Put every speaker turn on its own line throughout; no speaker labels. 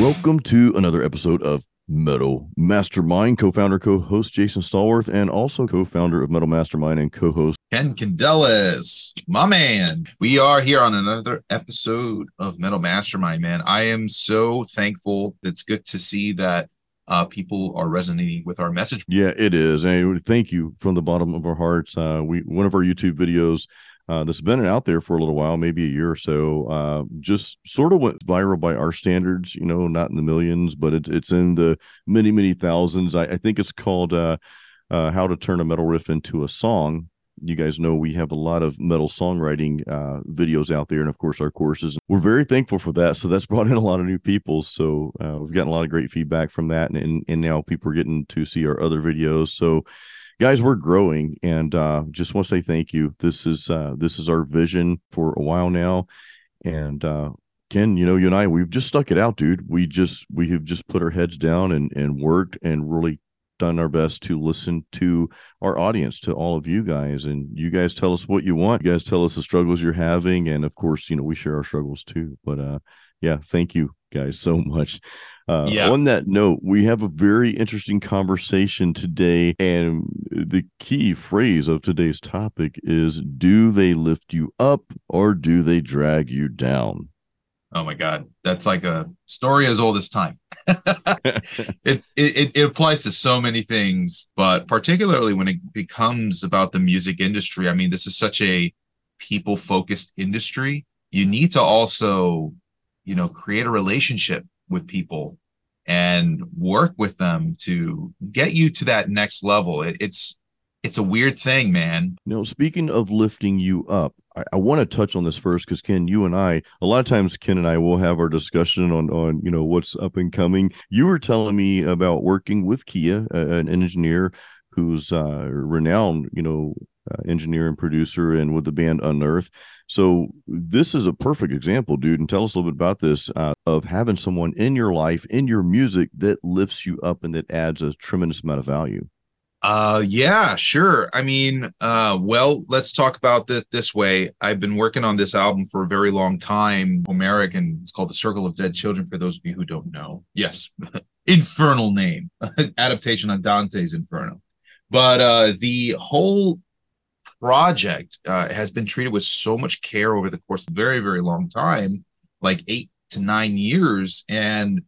Welcome to another episode of Metal Mastermind. Co-founder, co-host Jason Stallworth, and also co-founder of Metal Mastermind and co-host
Ken Candelas, my man. We are here on another episode of Metal Mastermind, man. I am so thankful. It's good to see that uh, people are resonating with our message.
Yeah, it is. And thank you from the bottom of our hearts. Uh, we one of our YouTube videos uh, that's been out there for a little while, maybe a year or so, uh, just sort of went viral by our standards, you know, not in the millions, but it, it's in the many, many thousands. I, I think it's called uh, uh, How to Turn a Metal Riff into a Song. You guys know we have a lot of metal songwriting uh, videos out there, and of course, our courses. We're very thankful for that. So that's brought in a lot of new people. So uh, we've gotten a lot of great feedback from that, and, and, and now people are getting to see our other videos. So guys we're growing and uh, just want to say thank you. This is uh, this is our vision for a while now and uh, ken you know you and i we've just stuck it out dude. We just we have just put our heads down and and worked and really done our best to listen to our audience to all of you guys and you guys tell us what you want. You guys tell us the struggles you're having and of course you know we share our struggles too. But uh yeah thank you guys so much uh, yeah. On that note, we have a very interesting conversation today, and the key phrase of today's topic is Do they lift you up or do they drag you down?
Oh my God, that's like a story as old as time. it, it, it applies to so many things, but particularly when it becomes about the music industry. I mean, this is such a people focused industry. You need to also, you know, create a relationship with people and work with them to get you to that next level. It, it's it's a weird thing, man.
Know, speaking of lifting you up, I, I want to touch on this first because Ken, you and I, a lot of times Ken and I will have our discussion on on you know what's up and coming. You were telling me about working with Kia, uh, an engineer who's uh, renowned, you know, uh, engineer and producer and with the band Unearth. So this is a perfect example, dude. And tell us a little bit about this uh, of having someone in your life, in your music that lifts you up and that adds a tremendous amount of value.
Uh yeah, sure. I mean, uh well, let's talk about this this way. I've been working on this album for a very long time, Homeric, and it's called The Circle of Dead Children for those of you who don't know. Yes. Infernal name. Adaptation on Dante's Inferno. But uh the whole project uh, has been treated with so much care over the course of very, very long time, like eight to nine years. And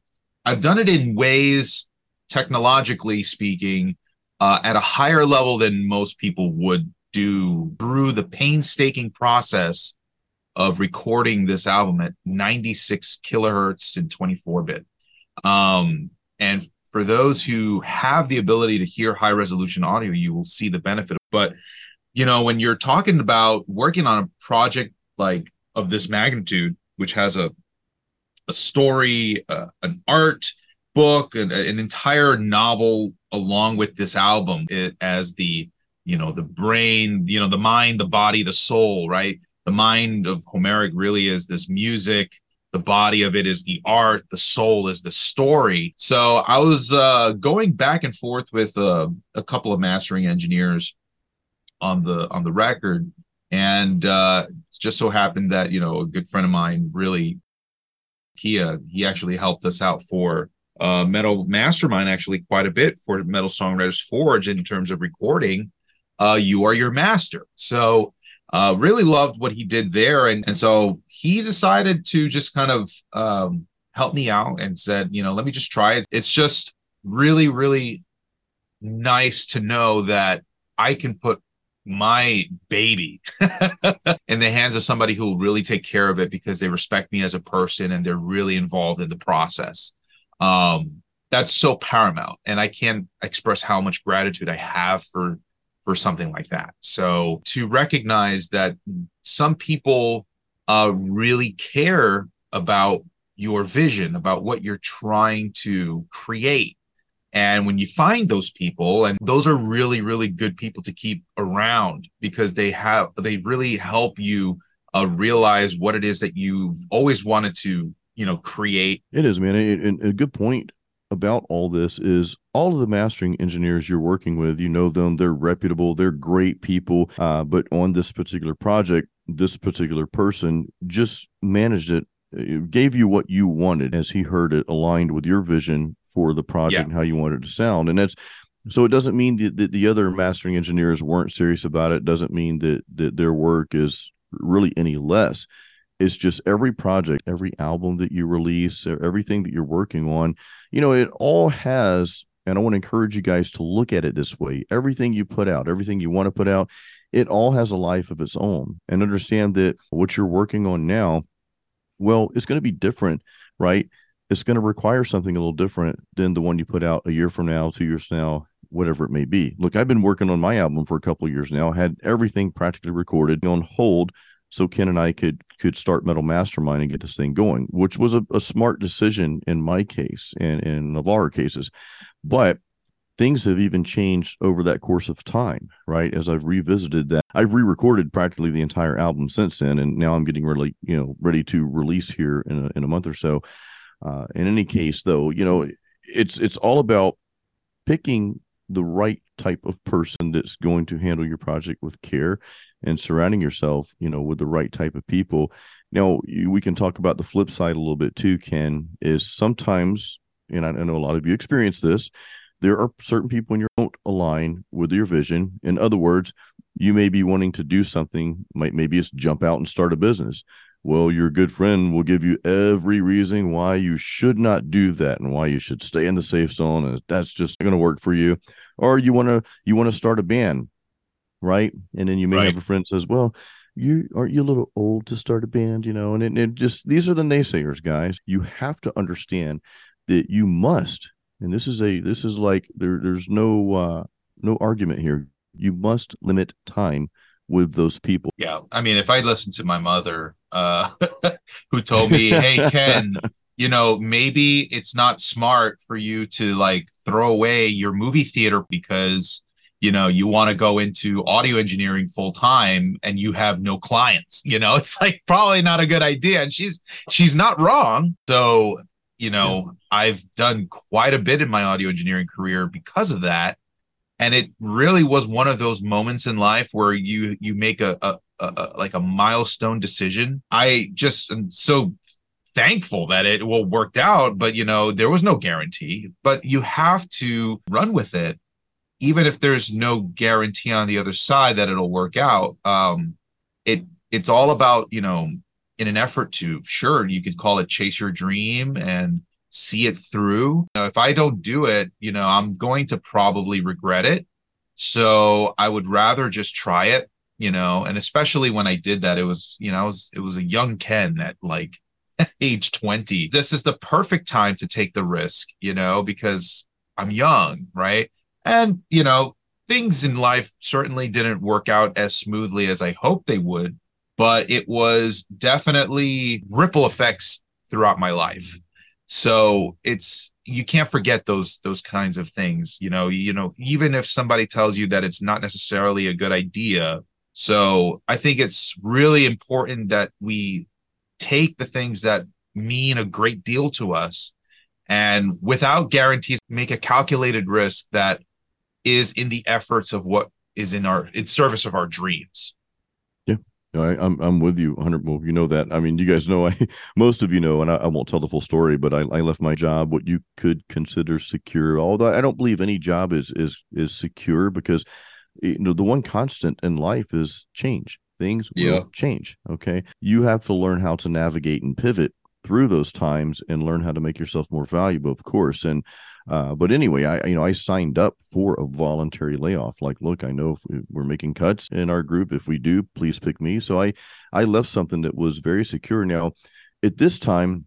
I've done it in ways, technologically speaking, uh, at a higher level than most people would do through the painstaking process of recording this album at 96 kilohertz in 24 bit. Um, and for those who have the ability to hear high resolution audio, you will see the benefit. But you know, when you're talking about working on a project like of this magnitude, which has a a story, uh, an art book, an, an entire novel along with this album, it as the you know the brain, you know the mind, the body, the soul, right? The mind of Homeric really is this music. The body of it is the art. The soul is the story. So I was uh, going back and forth with uh, a couple of mastering engineers on the on the record. And uh just so happened that you know a good friend of mine really kia he actually helped us out for uh metal mastermind actually quite a bit for metal songwriters forge in terms of recording uh you are your master. So uh really loved what he did there. And and so he decided to just kind of um help me out and said you know let me just try it. It's just really really nice to know that i can put my baby in the hands of somebody who will really take care of it because they respect me as a person and they're really involved in the process. Um, that's so paramount, and I can't express how much gratitude I have for for something like that. So to recognize that some people uh, really care about your vision, about what you're trying to create, and when you find those people, and those are really, really good people to keep around because they have, they really help you uh, realize what it is that you've always wanted to, you know, create.
It is, man. And a good point about all this is all of the mastering engineers you're working with, you know them, they're reputable, they're great people. Uh, but on this particular project, this particular person just managed it gave you what you wanted as he heard it aligned with your vision for the project yeah. and how you want it to sound. And that's so it doesn't mean that, that the other mastering engineers weren't serious about it. Doesn't mean that that their work is really any less. It's just every project, every album that you release, everything that you're working on, you know, it all has, and I want to encourage you guys to look at it this way. Everything you put out, everything you want to put out, it all has a life of its own. And understand that what you're working on now, well, it's going to be different, right? It's going to require something a little different than the one you put out a year from now, two years from now, whatever it may be. Look, I've been working on my album for a couple of years now, had everything practically recorded on hold so Ken and I could could start Metal Mastermind and get this thing going, which was a, a smart decision in my case and in of our cases. But things have even changed over that course of time, right? As I've revisited that, I've re-recorded practically the entire album since then, and now I'm getting really, you know, ready to release here in a, in a month or so. Uh, in any case, though, you know, it's it's all about picking the right type of person that's going to handle your project with care and surrounding yourself you know with the right type of people. Now we can talk about the flip side a little bit too ken is sometimes and I, know a lot of you experience this there are certain people when you don't align with your vision. In other words you may be wanting to do something might maybe just jump out and start a business well, your good friend will give you every reason why you should not do that and why you should stay in the safe zone. And that's just going to work for you. Or you want to you want to start a band, right? And then you may right. have a friend says, "Well, you aren't you a little old to start a band?" You know, and it, it just these are the naysayers, guys. You have to understand that you must, and this is a this is like there there's no uh no argument here. You must limit time with those people.
Yeah. I mean, if I listened to my mother, uh, who told me, Hey, Ken, you know, maybe it's not smart for you to like throw away your movie theater because, you know, you want to go into audio engineering full time and you have no clients, you know, it's like probably not a good idea. And she's, she's not wrong. So, you know, yeah. I've done quite a bit in my audio engineering career because of that and it really was one of those moments in life where you you make a, a, a, like a milestone decision. I just am so thankful that it will worked out but you know there was no guarantee but you have to run with it. Even if there's no guarantee on the other side that it'll work out um it it's all about you know in an effort to sure you could call it chase your dream and see it through. You know, if I don't do it, you know, I'm going to probably regret it. So I would rather just try it, you know, and especially when I did that, it was, you know, I was, it was a young Ken at like age 20. This is the perfect time to take the risk, you know, because I'm young, right? And, you know, things in life certainly didn't work out as smoothly as I hoped they would, but it was definitely ripple effects throughout my life so it's you can't forget those those kinds of things you know you know even if somebody tells you that it's not necessarily a good idea. So i think it's really important that we take the things that mean a great deal to us and without guarantees make a calculated risk that is in the efforts of what is in our in service of our dreams
I, am I'm, I'm with you 100. Well, you know that. I mean, you guys know. I most of you know, and I, I won't tell the full story, but I, I left my job, what you could consider secure. Although I don't believe any job is is is secure because eh, you know the one constant in life is change. Things will change. Okay, you have to learn how to navigate and pivot through those times and learn how to make yourself more valuable, of course. And uh, but anyway, I you know I signed up for a voluntary layoff. Like, look, I know if we're making cuts in our group. If we do, please pick me. So I I left something that was very secure. Now, at this time,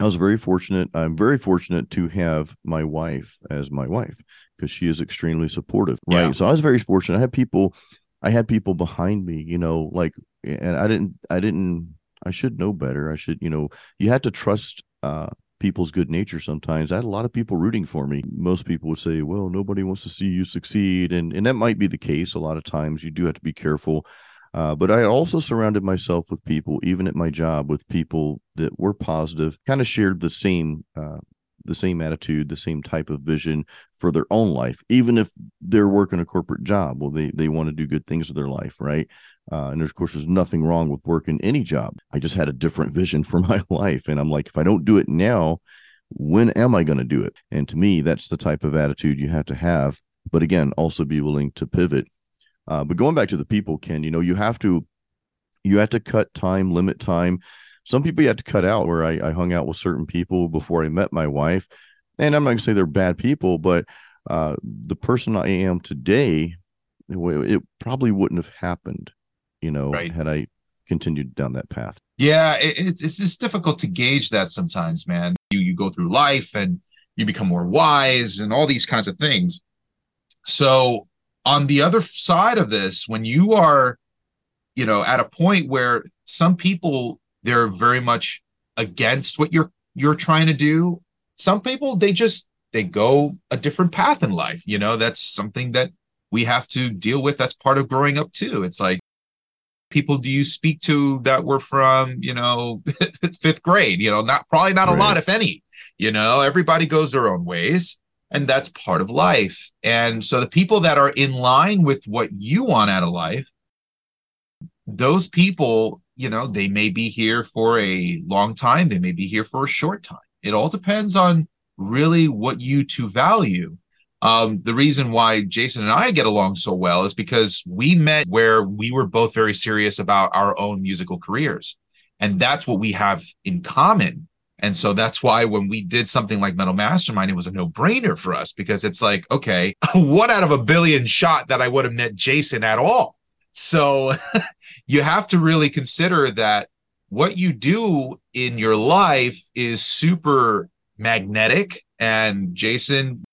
I was very fortunate. I'm very fortunate to have my wife as my wife because she is extremely supportive. Right. Yeah. So I was very fortunate. I had people, I had people behind me. You know, like, and I didn't, I didn't. I should know better. I should, you know, you had to trust uh, people's good nature sometimes. I had a lot of people rooting for me. Most people would say, well, nobody wants to see you succeed. And, and that might be the case. A lot of times you do have to be careful. Uh, but I also surrounded myself with people, even at my job, with people that were positive, kind of shared the same uh, the same attitude, the same type of vision for their own life, even if they're working a corporate job. Well, they they want to do good things with their life, right? Uh, and of course, there's nothing wrong with working any job. I just had a different vision for my life. And I'm like, if I don't do it now, when am I going to do it? And to me, that's the type of attitude you have to have. But again, also be willing to pivot. Uh, but going back to the people, Ken, you know, you have to you have to cut time, limit time. Some people you have to cut out where I, I hung out with certain people before I met my wife. And I'm not gonna say they're bad people, but uh, the person I am today, it probably wouldn't have happened, you know, right. had I continued down that path.
Yeah, it, it's it's just difficult to gauge that sometimes, man. You you go through life and you become more wise and all these kinds of things. So on the other side of this, when you are, you know, at a point where some people they're very much against what you're you're trying to do. Some people they just they go a different path in life. You know, that's something that we have to deal with. That's part of growing up too. It's like people do you speak to that were from, you know, fifth grade? You know, not probably not right. a lot, if any. You know, everybody goes their own ways, and that's part of life. And so the people that are in line with what you want out of life, those people, you know, they may be here for a long time, they may be here for a short time. It all depends on really what you two value. Um, the reason why Jason and I get along so well is because we met where we were both very serious about our own musical careers. And that's what we have in common. And so that's why when we did something like Metal Mastermind, it was a no brainer for us because it's like, okay, one out of a billion shot that I would have met Jason at all. So you have to really consider that what you do in your life is super magnetic. And Jason,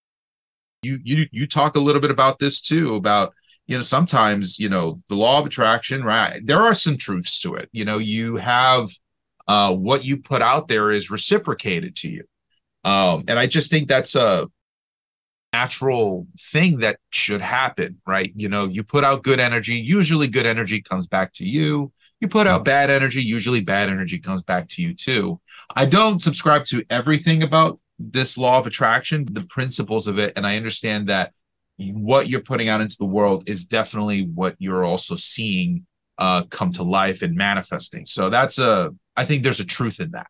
you you you talk a little bit about this too about you know sometimes you know the law of attraction right? There are some truths to it. You know you have uh what you put out there is reciprocated to you. Um and i just think that's a natural thing that should happen right? You know you put out good energy usually good energy comes back to you. You put out bad energy usually bad energy comes back to you too. I don't subscribe to everything about this law of attraction, the principles of it, and I understand that what you're putting out into the world is definitely what you're also seeing uh, come to life and manifesting. So that's a, I think there's a truth in that.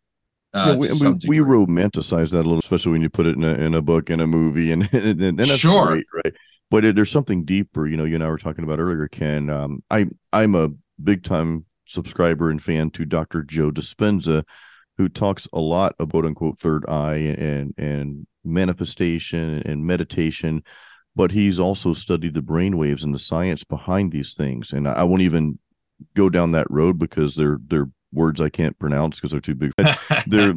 Uh, yeah, we, we, romanticize that a little, especially when you put it in a, in a book, in a movie, and and, and that's sure. great, right? But it, there's something deeper. You know, you and I were talking about earlier, Ken. Um, I I'm a big time subscriber and fan to Dr. Joe Dispenza, who talks a lot about unquote third eye and and manifestation and meditation but he's also studied the brain waves and the science behind these things. And i won't even go down that road because they're they're words i can't pronounce because they're too big. There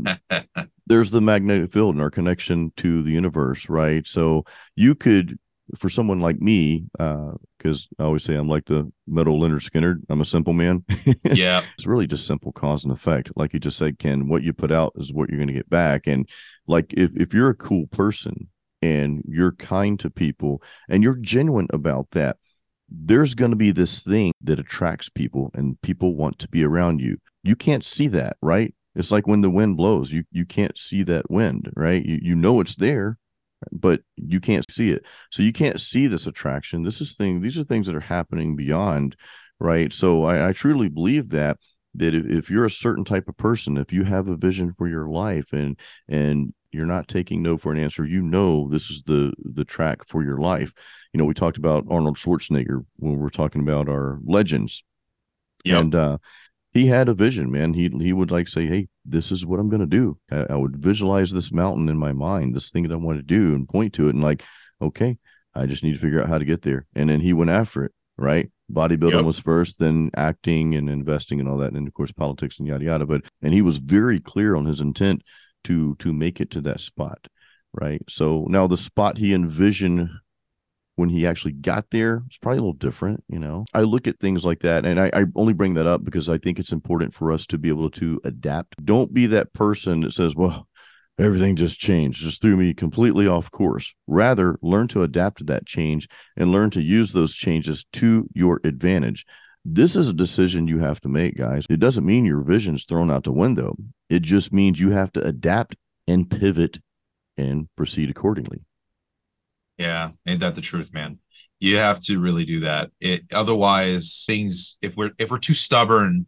there's the magnetic field and our connection to the universe right? So you could for someone like me, uh, because uh, I always say I'm like the metal Lynyrd Skynyrd. I'm a simple man.
yeah,
it's really just simple cause and effect. Like you just said, Ken, what you put out is what you're going to get back. And like if if you're a cool person and you're kind to people and you're genuine about that, there's going to be this thing that attracts people, and people want to be around you. You can't see that, right? It's like when the wind blows, you you can't see that wind, right? You you know it's there, but you can't see it. So you can't see this attraction. This is thing. These are things that are happening beyond, right? So I, I truly believe that that if, you're a certain type of person, if you have a vision for your life and and you're not taking no for an answer, you know this is the the track for your life. You know, we talked about Arnold Schwarzenegger when we are talking about our legends. Yep. And uh he had a vision, man. He he would like say, "Hey, this is what I'm going to do." I, I, would visualize this mountain in my mind, this thing that I want to do, and point to it, and like, okay, I just need to figure out how to get there. And then he went after it. Right, bodybuilding yep. was first, then acting and investing and all that, and of course politics and yada yada. But and he was very clear on his intent to to make it to that spot. Right. So now the spot he envisioned when he actually got there it's probably a little different you know? I look at things like that and I, I, only bring that up because i think it's important for us to be able to adapt. Don't be that person that says well everything just changed. Just threw me completely off course. Rather learn to adapt to that change and learn to use those changes to your advantage. This is a decision you have to make guys. It doesn't mean your vision's thrown out the window. It just means you have to adapt and pivot and proceed accordingly
Yeah, ain't that the truth, man? You have to really do that. It otherwise things if we're if we're too stubborn,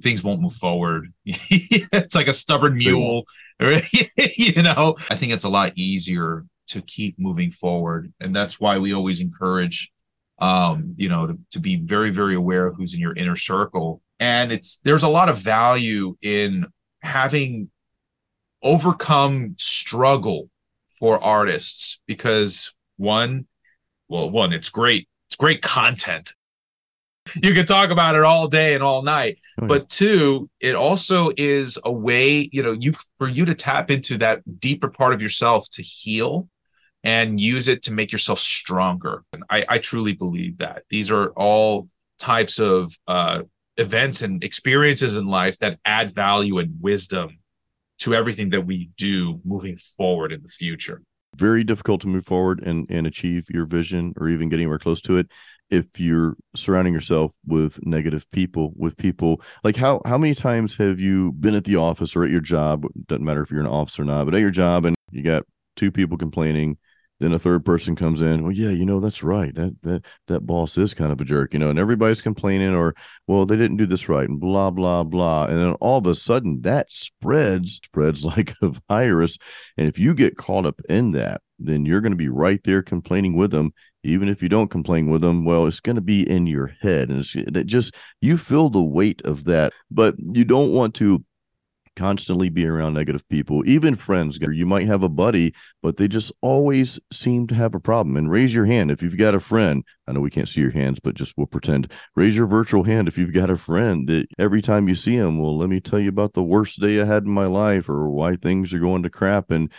things won't move forward. it's like a stubborn mule, right? you know. I think it's a lot easier to keep moving forward, and that's why we always encourage, um, you know, to, to be very very aware of who's in your inner circle. And it's there's a lot of value in having overcome struggle for artists because one, well, one, it's great. It's great content. You can talk about it all day and all night. Oh, yeah. But two, it also is a way, you know, you for you to tap into that deeper part of yourself to heal and use it to make yourself stronger. And I, I truly believe that. These are all types of uh, events and experiences in life that add value and wisdom to everything that we do moving forward in the future.
Very difficult to move forward and, and achieve your vision or even get anywhere close to it if you're surrounding yourself with negative people, with people like how how many times have you been at the office or at your job? Doesn't matter if you're an office or not, but at your job and you got two people complaining then a third person comes in well yeah you know that's right. That that that boss is kind of a jerk you know and everybody's complaining or well they didn't do this right and blah blah blah. And then all of a sudden that spreads spreads like a virus. And if you get caught up in that then you're going to be right there complaining with them. Even if you don't complain with them well it's going to be in your head. And it's it just you feel the weight of that but you don't want to constantly be around negative people, even friends. You might have a buddy, but they just always seem to have a problem. And raise your hand if you've got a friend. I know we can't see your hands, but just we'll pretend. Raise your virtual hand if you've got a friend that every time you see them, well, let me tell you about the worst day I had in my life or why things are going to crap. And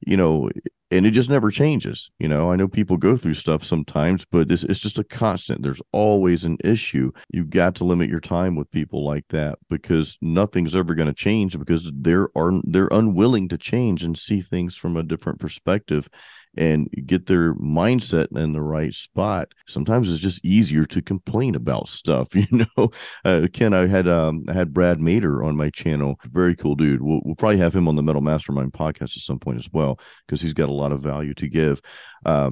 you know, and it just never changes. You know, I know people go through stuff sometimes, but it's, it's just a constant. There's always an issue. You've got to limit your time with people like that because nothing's ever going to change because they're are they're unwilling to change and see things from a different perspective and get their mindset in the right spot. Sometimes it's just easier to complain about stuff. You know, uh, Ken, I had um, I had Brad Mater on my channel. Very cool dude. We'll, we'll probably have him on the Metal Mastermind podcast at some point as well because he's got a lot of value to give. Uh,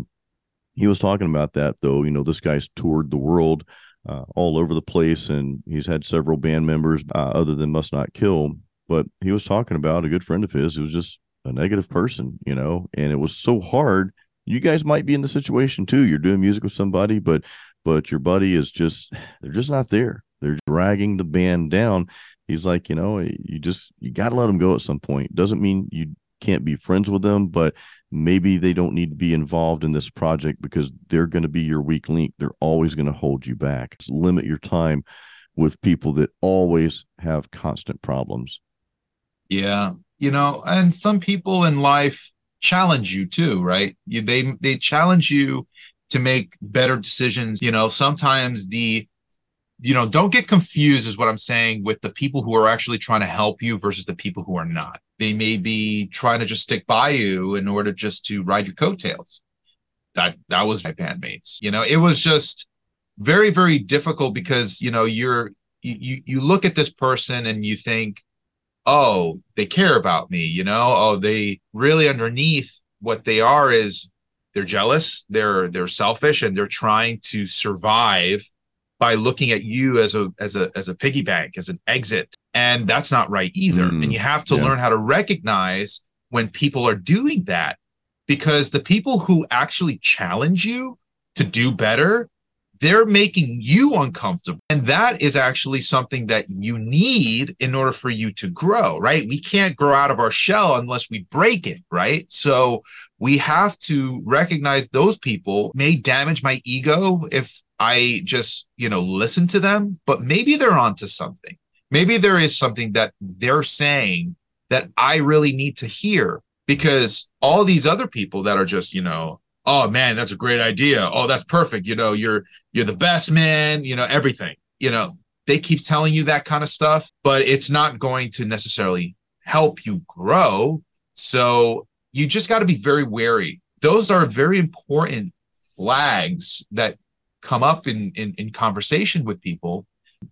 he was talking about that though. You know, this guy's toured the world. Uh, all over the place, and he's had several band members uh, other than Must Not Kill. But he was talking about a good friend of his who was just a negative person, you know, and it was so hard. You guys might be in the situation too. You're doing music with somebody, but but your buddy is just they're just not there. They're dragging the band down. He's like, you know, you just you got to let them go at some point. Doesn't mean you can't be friends with them, but maybe they don't need to be involved in this project because they're going to be your weak link. They're always going to hold you back. Just limit your time with people that always have constant problems.
Yeah, you know and some people in life challenge you too right? You, they they challenge you to make better decisions. You know sometimes the you know don't get confused is what i'm saying with the people who are actually trying to help you versus the people who are not. They may be trying to just stick by you in order just to ride your coattails. That that was my bandmates. You know it was just very very difficult because you know you're you you look at this person and you think oh, they care about me, you know? Oh, they really underneath what they are is they're jealous, they're they're selfish and they're trying to survive by looking at you as a as a as a piggy bank, as an exit. And that's not right either. Mm, and you have to yeah. learn how to recognize when people are doing that because the people who actually challenge you to do better they're making you uncomfortable. And that is actually something that you need in order for you to grow, right? We can't grow out of our shell unless we break it, right? So we have to recognize those people may damage my ego if I just, you know, listen to them, but maybe they're onto something. Maybe there is something that they're saying that I really need to hear because all these other people that are just, you know, oh man that's a great idea. Oh that's perfect. You know you're you're the best man you know everything you know. They keep telling you that kind of stuff but it's not going to necessarily help you grow. So you just got to be very wary. Those are very important flags that come up in, in in conversation with people.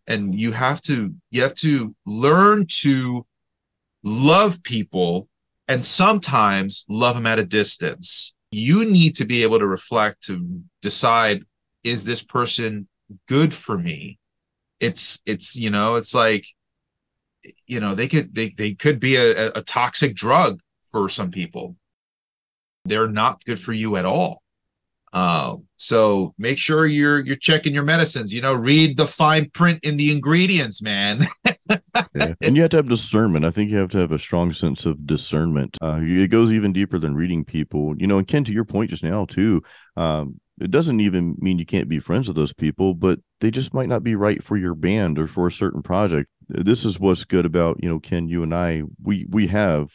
And you have to you have to learn to love people and sometimes love them at a distance You need to be able to reflect to decide is this person good for me? It's it's you know, it's like you know, they could they they could be a, a toxic drug for some people. They're not good for you at all. Uh, so make sure you're you're checking your medicines. You know, read the fine print in the ingredients, man.
yeah. And you have to have discernment. I think you have to have a strong sense of discernment. Uh, it goes even deeper than reading people. You know, and Ken, to your point just now too, um, it doesn't even mean you can't be friends with those people, but they just might not be right for your band or for a certain project. This is what's good about you know Ken, you and I. We we have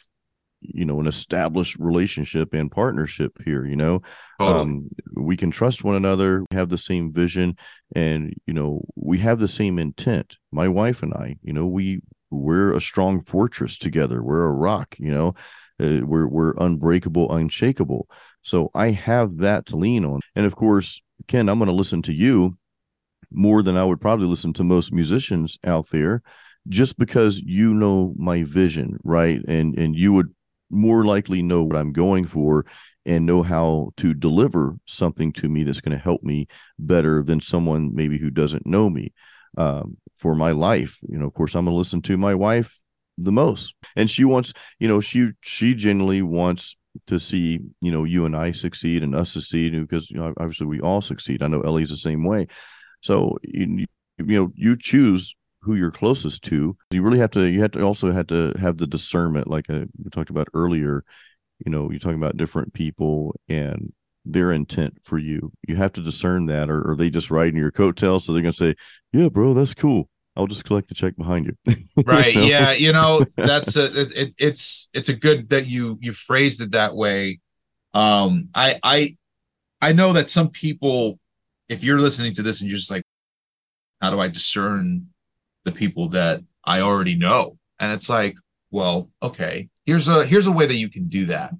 you know an established relationship and partnership here you know totally. um, we can trust one another have the same vision and you know we have the same intent. My wife and i you know we we're a strong fortress together. We're a rock you know? Uh, we're we're unbreakable unshakable. So i have that to lean on. And of course ken i'm going to listen to you more than i would probably listen to most musicians out there just because you know my vision right? And and you would more likely know what I'm going for and know how to deliver something to me that's going to help me better than someone maybe who doesn't know me um, for my life. You know, of course, I'm going to listen to my wife the most, and she wants, you know, she she generally wants to see you know you and I succeed and us succeed because you know obviously we all succeed. I know Ellie's the same way, so you, you know you choose who you're closest to. You really have to. You have to also have to have the discernment, like I, uh, we talked about earlier. You know, you're talking about different people and their intent for you. You have to discern that, or, or they just riding your coattails. So they're gonna say, "Yeah, bro, that's cool. I'll just collect the check behind you."
right. you know? Yeah. You know, that's a it, it's it's a good that you you phrased it that way. Um, I I I know that some people, if you're listening to this and you're just like, how do I discern the people that I already know. And it's like, well, okay, here's a here's a way that you can do that.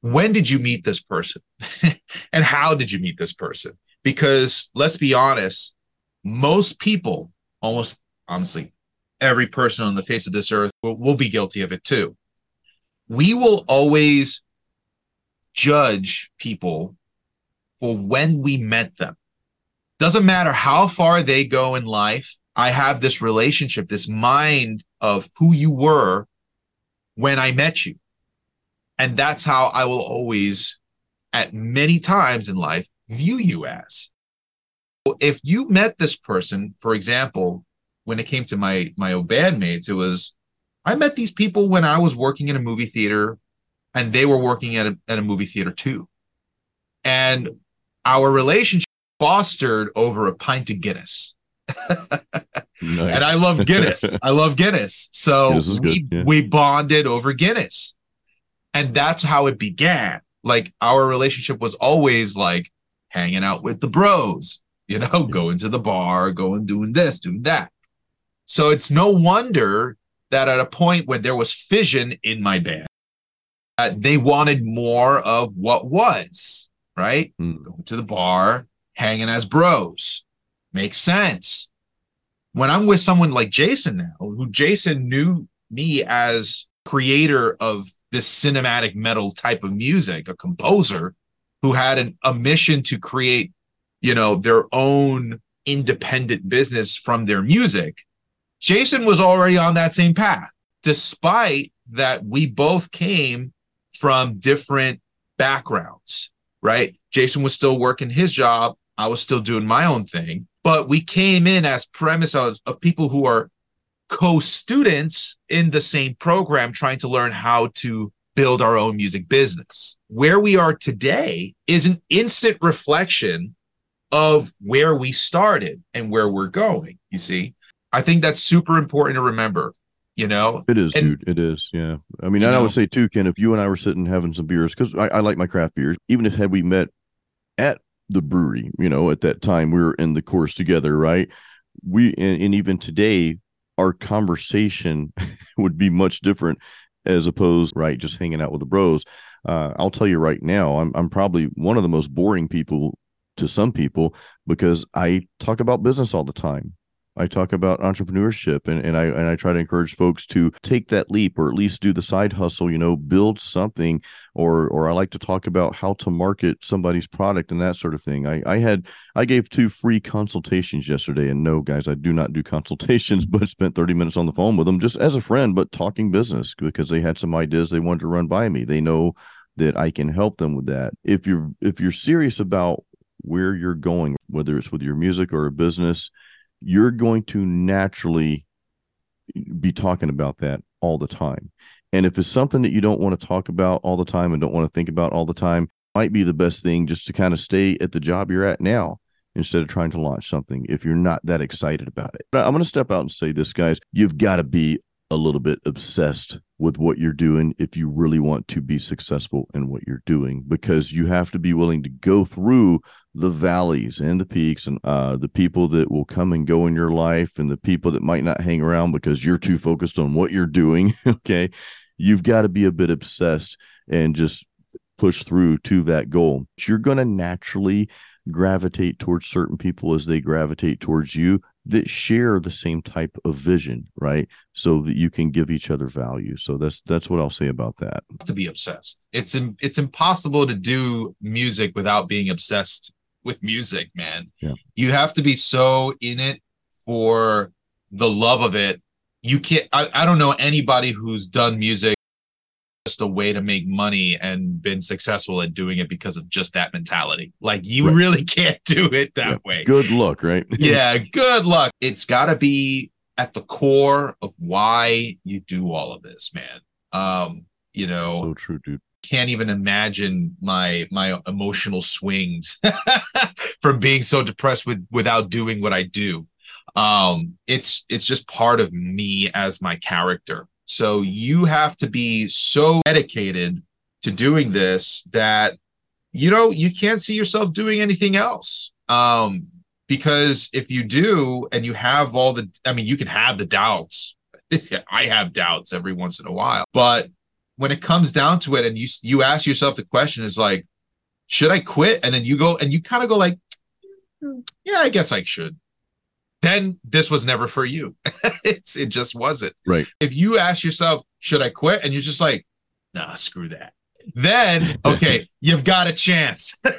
When did you meet this person? and how did you meet this person? Because let's be honest, most people, almost honestly, every person on the face of this earth will, will be guilty of it too. We will always judge people for when we met them. Doesn't matter how far they go in life, I have this relationship, this mind of who you were when I met you. And that's how I will always, at many times in life, view you as. If you met this person, for example, when it came to my my bandmates, it was I met these people when I was working in a movie theater and they were working at a, at a movie theater too. And our relationship fostered over a pint of Guinness nice. And I love Guinness. I love Guinness. So we, yeah. we bonded over Guinness. And that's how it began. Like our relationship was always like hanging out with the bros, you know, going to the bar, going doing this, doing that. So it's no wonder that at a point when there was fission in my band, uh, they wanted more of what was, right? Mm. Going to the bar, hanging as bros Makes sense. When I'm with someone like Jason now, who Jason knew me as creator of this cinematic metal type of music, a composer who had an, a mission to create, you know, their own independent business from their music. Jason was already on that same path, despite that we both came from different backgrounds, right? Jason was still working his job. I was still doing my own thing but we came in as premise of, of people who are co-students in the same program trying to learn how to build our own music business. Where we are today is an instant reflection of where we started and where we're going you see? I think that's super important to remember you know?
It is and, dude. It is yeah. I mean i know, would say too ken if you and i were sitting having some beers because I, I like my craft beers. Even if had we met the brewery you know at that time we were in the course together right? We and, and even today our conversation would be much different as opposed right just hanging out with the bros. Uh, i'll tell you right now I'm, I'm probably one of the most boring people to some people because i talk about business all the time I talk about entrepreneurship and, and I and I try to encourage folks to take that leap or at least do the side hustle, you know, build something or or I like to talk about how to market somebody's product and that sort of thing. I, I had I gave two free consultations yesterday and no guys, I do not do consultations, but spent 30 minutes on the phone with them just as a friend, but talking business because they had some ideas they wanted to run by me. They know that I can help them with that. If you're if you're serious about where you're going, whether it's with your music or a business, you're going to naturally be talking about that all the time. And if it's something that you don't want to talk about all the time and don't want to think about all the time, might be the best thing just to kind of stay at the job you're at now instead of trying to launch something if you're not that excited about it. But I'm going to step out and say this, guys. You've got to be a little bit obsessed with what you're doing if you really want to be successful in what you're doing because you have to be willing to go through the valleys and the peaks and uh, the people that will come and go in your life and the people that might not hang around because you're too focused on what you're doing okay? You've got to be a bit obsessed and just push through to that goal. You're going to naturally gravitate towards certain people as they gravitate towards you that share the same type of vision right? So that you can give each other value. So that's that's what i'll say about that.
To be obsessed. It's it's impossible to do music without being obsessed with music man
yeah.
you have to be so in it for the love of it you can't I, I don't know anybody who's done music just a way to make money and been successful at doing it because of just that mentality. Like you right. really can't do it that yeah. way.
Good luck, right?
yeah, good luck. It's got to be at the core of why you do all of this, man. Um, you know,
so true, dude.
Can't even imagine my my emotional swings from being so depressed with without doing what I do. Um, it's it's just part of me as my character so you have to be so dedicated to doing this that you know you can't see yourself doing anything else. Um, because if you do and you have all the I mean you can have the doubts. I have doubts every once in a while. But when it comes down to it and you you ask yourself the question is like should I quit? And then you go and you kind of go like yeah, I guess I should then this was never for you. it's it just wasn't.
Right.
If you ask yourself, should I quit? And you're just like, nah, screw that. Then okay, you've got a chance.
you've,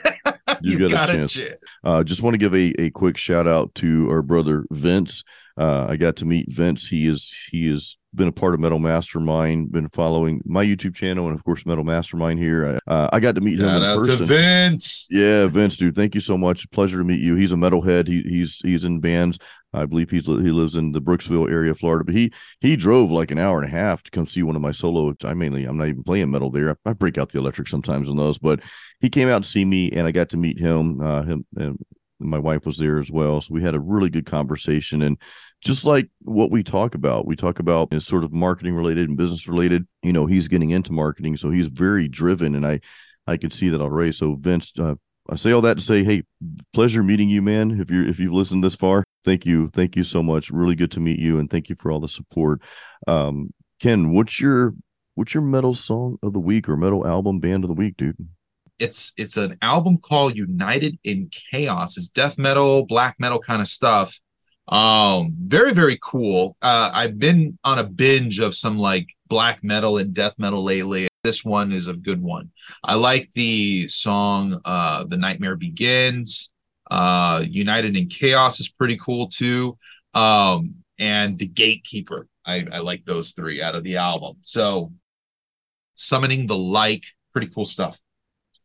you've got, got, a chance. chance. Uh, just want to give a, a quick shout out to our brother Vince. Uh, I got to meet Vince. He is he has been a part of Metal Mastermind, been following my YouTube channel, and of course Metal Mastermind here. Uh, I got to meet him Shout in person.
Vince.
Yeah, Vince, dude. Thank you so much. Pleasure to meet you. He's a metalhead. He, he's he's in bands. I believe he's he lives in the Brooksville area of Florida, but he he drove like an hour and a half to come see one of my solo. I mainly I'm not even playing metal there. I, I break out the electric sometimes on those, but he came out to see me, and I got to meet him. Uh, him and my wife was there as well, so we had a really good conversation. And just like what we talk about we talk about is sort of marketing related and business related you know he's getting into marketing. So he's very driven and i i can see that already. So vince uh, i say all that to say hey pleasure meeting you man. If you're if you've listened this far thank you. Thank you so much. Really good to meet you and thank you for all the support. Um ken what's your what's your metal song of the week or metal album band of the week dude
it's it's an album called united in chaos it's death metal black metal kind of stuff um, very, very cool. Uh, I've been on a binge of some like black metal and death metal lately. This one is a good one. I like the song uh The Nightmare Begins. Uh United in Chaos is pretty cool too. Um, and The Gatekeeper. I, I like those three out of the album. So Summoning the Lich, pretty cool stuff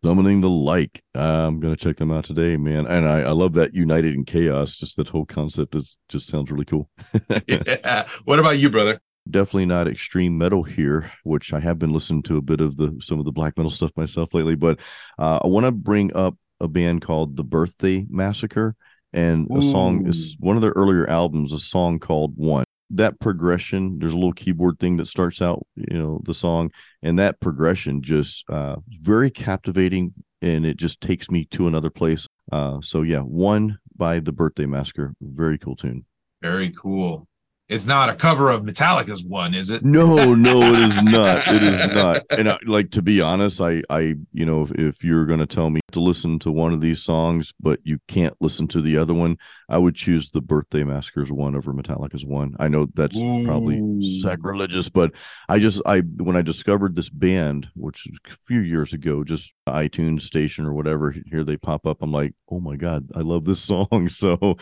Summoning the Lich. I'm gonna check them out today, man. And I, I love that united in chaos. Just that whole concept is just sounds really cool.
yeah. What about you, brother?
Definitely not extreme metal here, which I have been listening to a bit of the some of the black metal stuff myself lately. But uh, I want to bring up a band called The Birthday Massacre, and a song is one of their earlier albums, a song called One that progression there's a little keyboard thing that starts out you know the song and that progression just uh very captivating and it just takes me to another place. Uh so yeah one by the birthday massacre very cool tune.
Very cool it's not a cover of Metallica's one, is it?
No, no, it is not. It is not. And I, like to be honest, I, I, you know, if, if you're going to tell me to listen to one of these songs, but you can't listen to the other one, I would choose the Birthday Massacres one over Metallica's one. I know that's Ooh. probably sacrilegious, but I just, I when I discovered this band, which a few years ago, just iTunes station or whatever, here they pop up. I'm like, oh my god, I love this song. So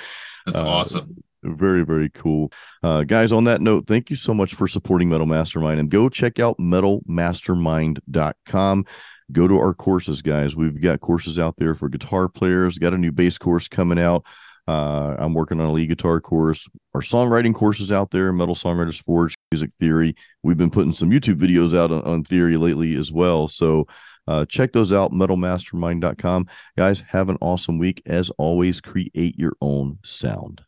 that's uh, awesome
very very cool. Uh, guys on that note thank you so much for supporting metal mastermind and go check out metalmastermind.com go to our courses guys. We've got courses out there for guitar players. Got a new bass course coming out. Uh, i'm working on a lead guitar course. Our songwriting courses out there metal songwriters forge music theory. We've been putting some youtube videos out on, on theory lately as well. So uh, check those out metalmastermind.com guys have an awesome week. As always create your own sound